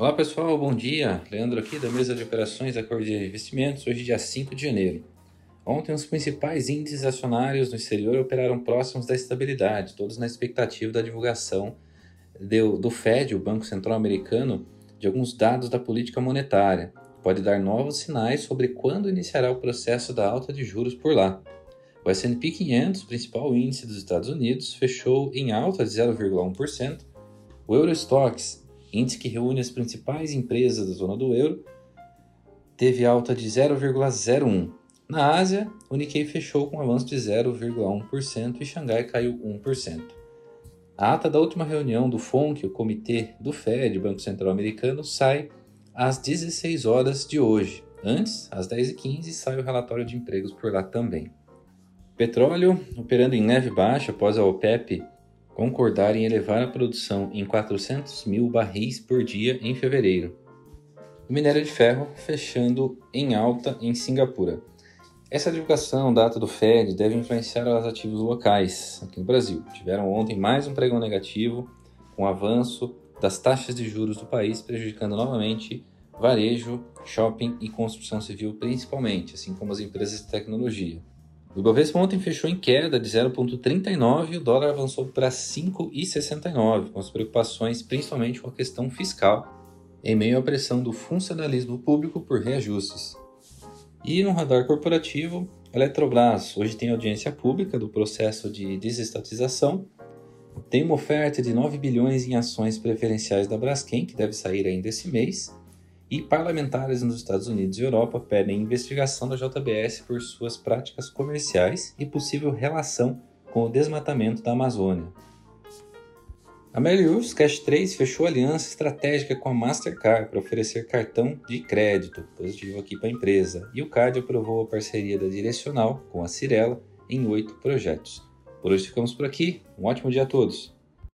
Olá pessoal, bom dia. Leandro aqui da mesa de operações da Cor de Investimentos, hoje dia 5 de janeiro. Ontem os principais índices acionários no exterior operaram próximos da estabilidade, todos na expectativa da divulgação do, Fed, o Banco Central Americano, de alguns dados da política monetária. Pode dar novos sinais sobre quando iniciará o processo da alta de juros por lá. O S&P 500, principal índice dos Estados Unidos, fechou em alta de 0,1%. O Eurostoxx índice que reúne as principais empresas da zona do euro, teve alta de 0,01. Na Ásia, o Nikkei fechou com avanço de 0,1% e Xangai caiu 1%. A ata da última reunião do FONC, o Comitê do Fed, Banco Central Americano, sai às 16 horas de hoje. Antes, às 10h15, sai o relatório de empregos por lá também. Petróleo operando em leve baixa após a OPEP concordar em elevar a produção em 400 mil barris por dia em fevereiro. O minério de ferro fechando em alta em Singapura. Essa divulgação da ata do Fed deve influenciar os ativos locais aqui no Brasil. Tiveram ontem mais um pregão negativo, com avanço das taxas de juros do país, prejudicando novamente varejo, shopping e construção civil principalmente, assim como as empresas de tecnologia. O Ibovespa ontem fechou em queda de 0,39 e o dólar avançou para 5,69, com as preocupações principalmente com a questão fiscal, em meio à pressão do funcionalismo público por reajustes. E no radar corporativo, a Eletrobras hoje tem audiência pública do processo de desestatização, tem uma oferta de 9 bilhões em ações preferenciais da Braskem, que deve sair ainda esse mês, e parlamentares nos Estados Unidos e Europa pedem investigação da JBS por suas práticas comerciais e possível relação com o desmatamento da Amazônia. A Melius Cash 3 fechou aliança estratégica com a Mastercard para oferecer cartão de crédito, positivo aqui para a empresa, e o CAD aprovou a parceria da Direcional com a Cirela em oito projetos. Por hoje ficamos por aqui, um ótimo dia a todos!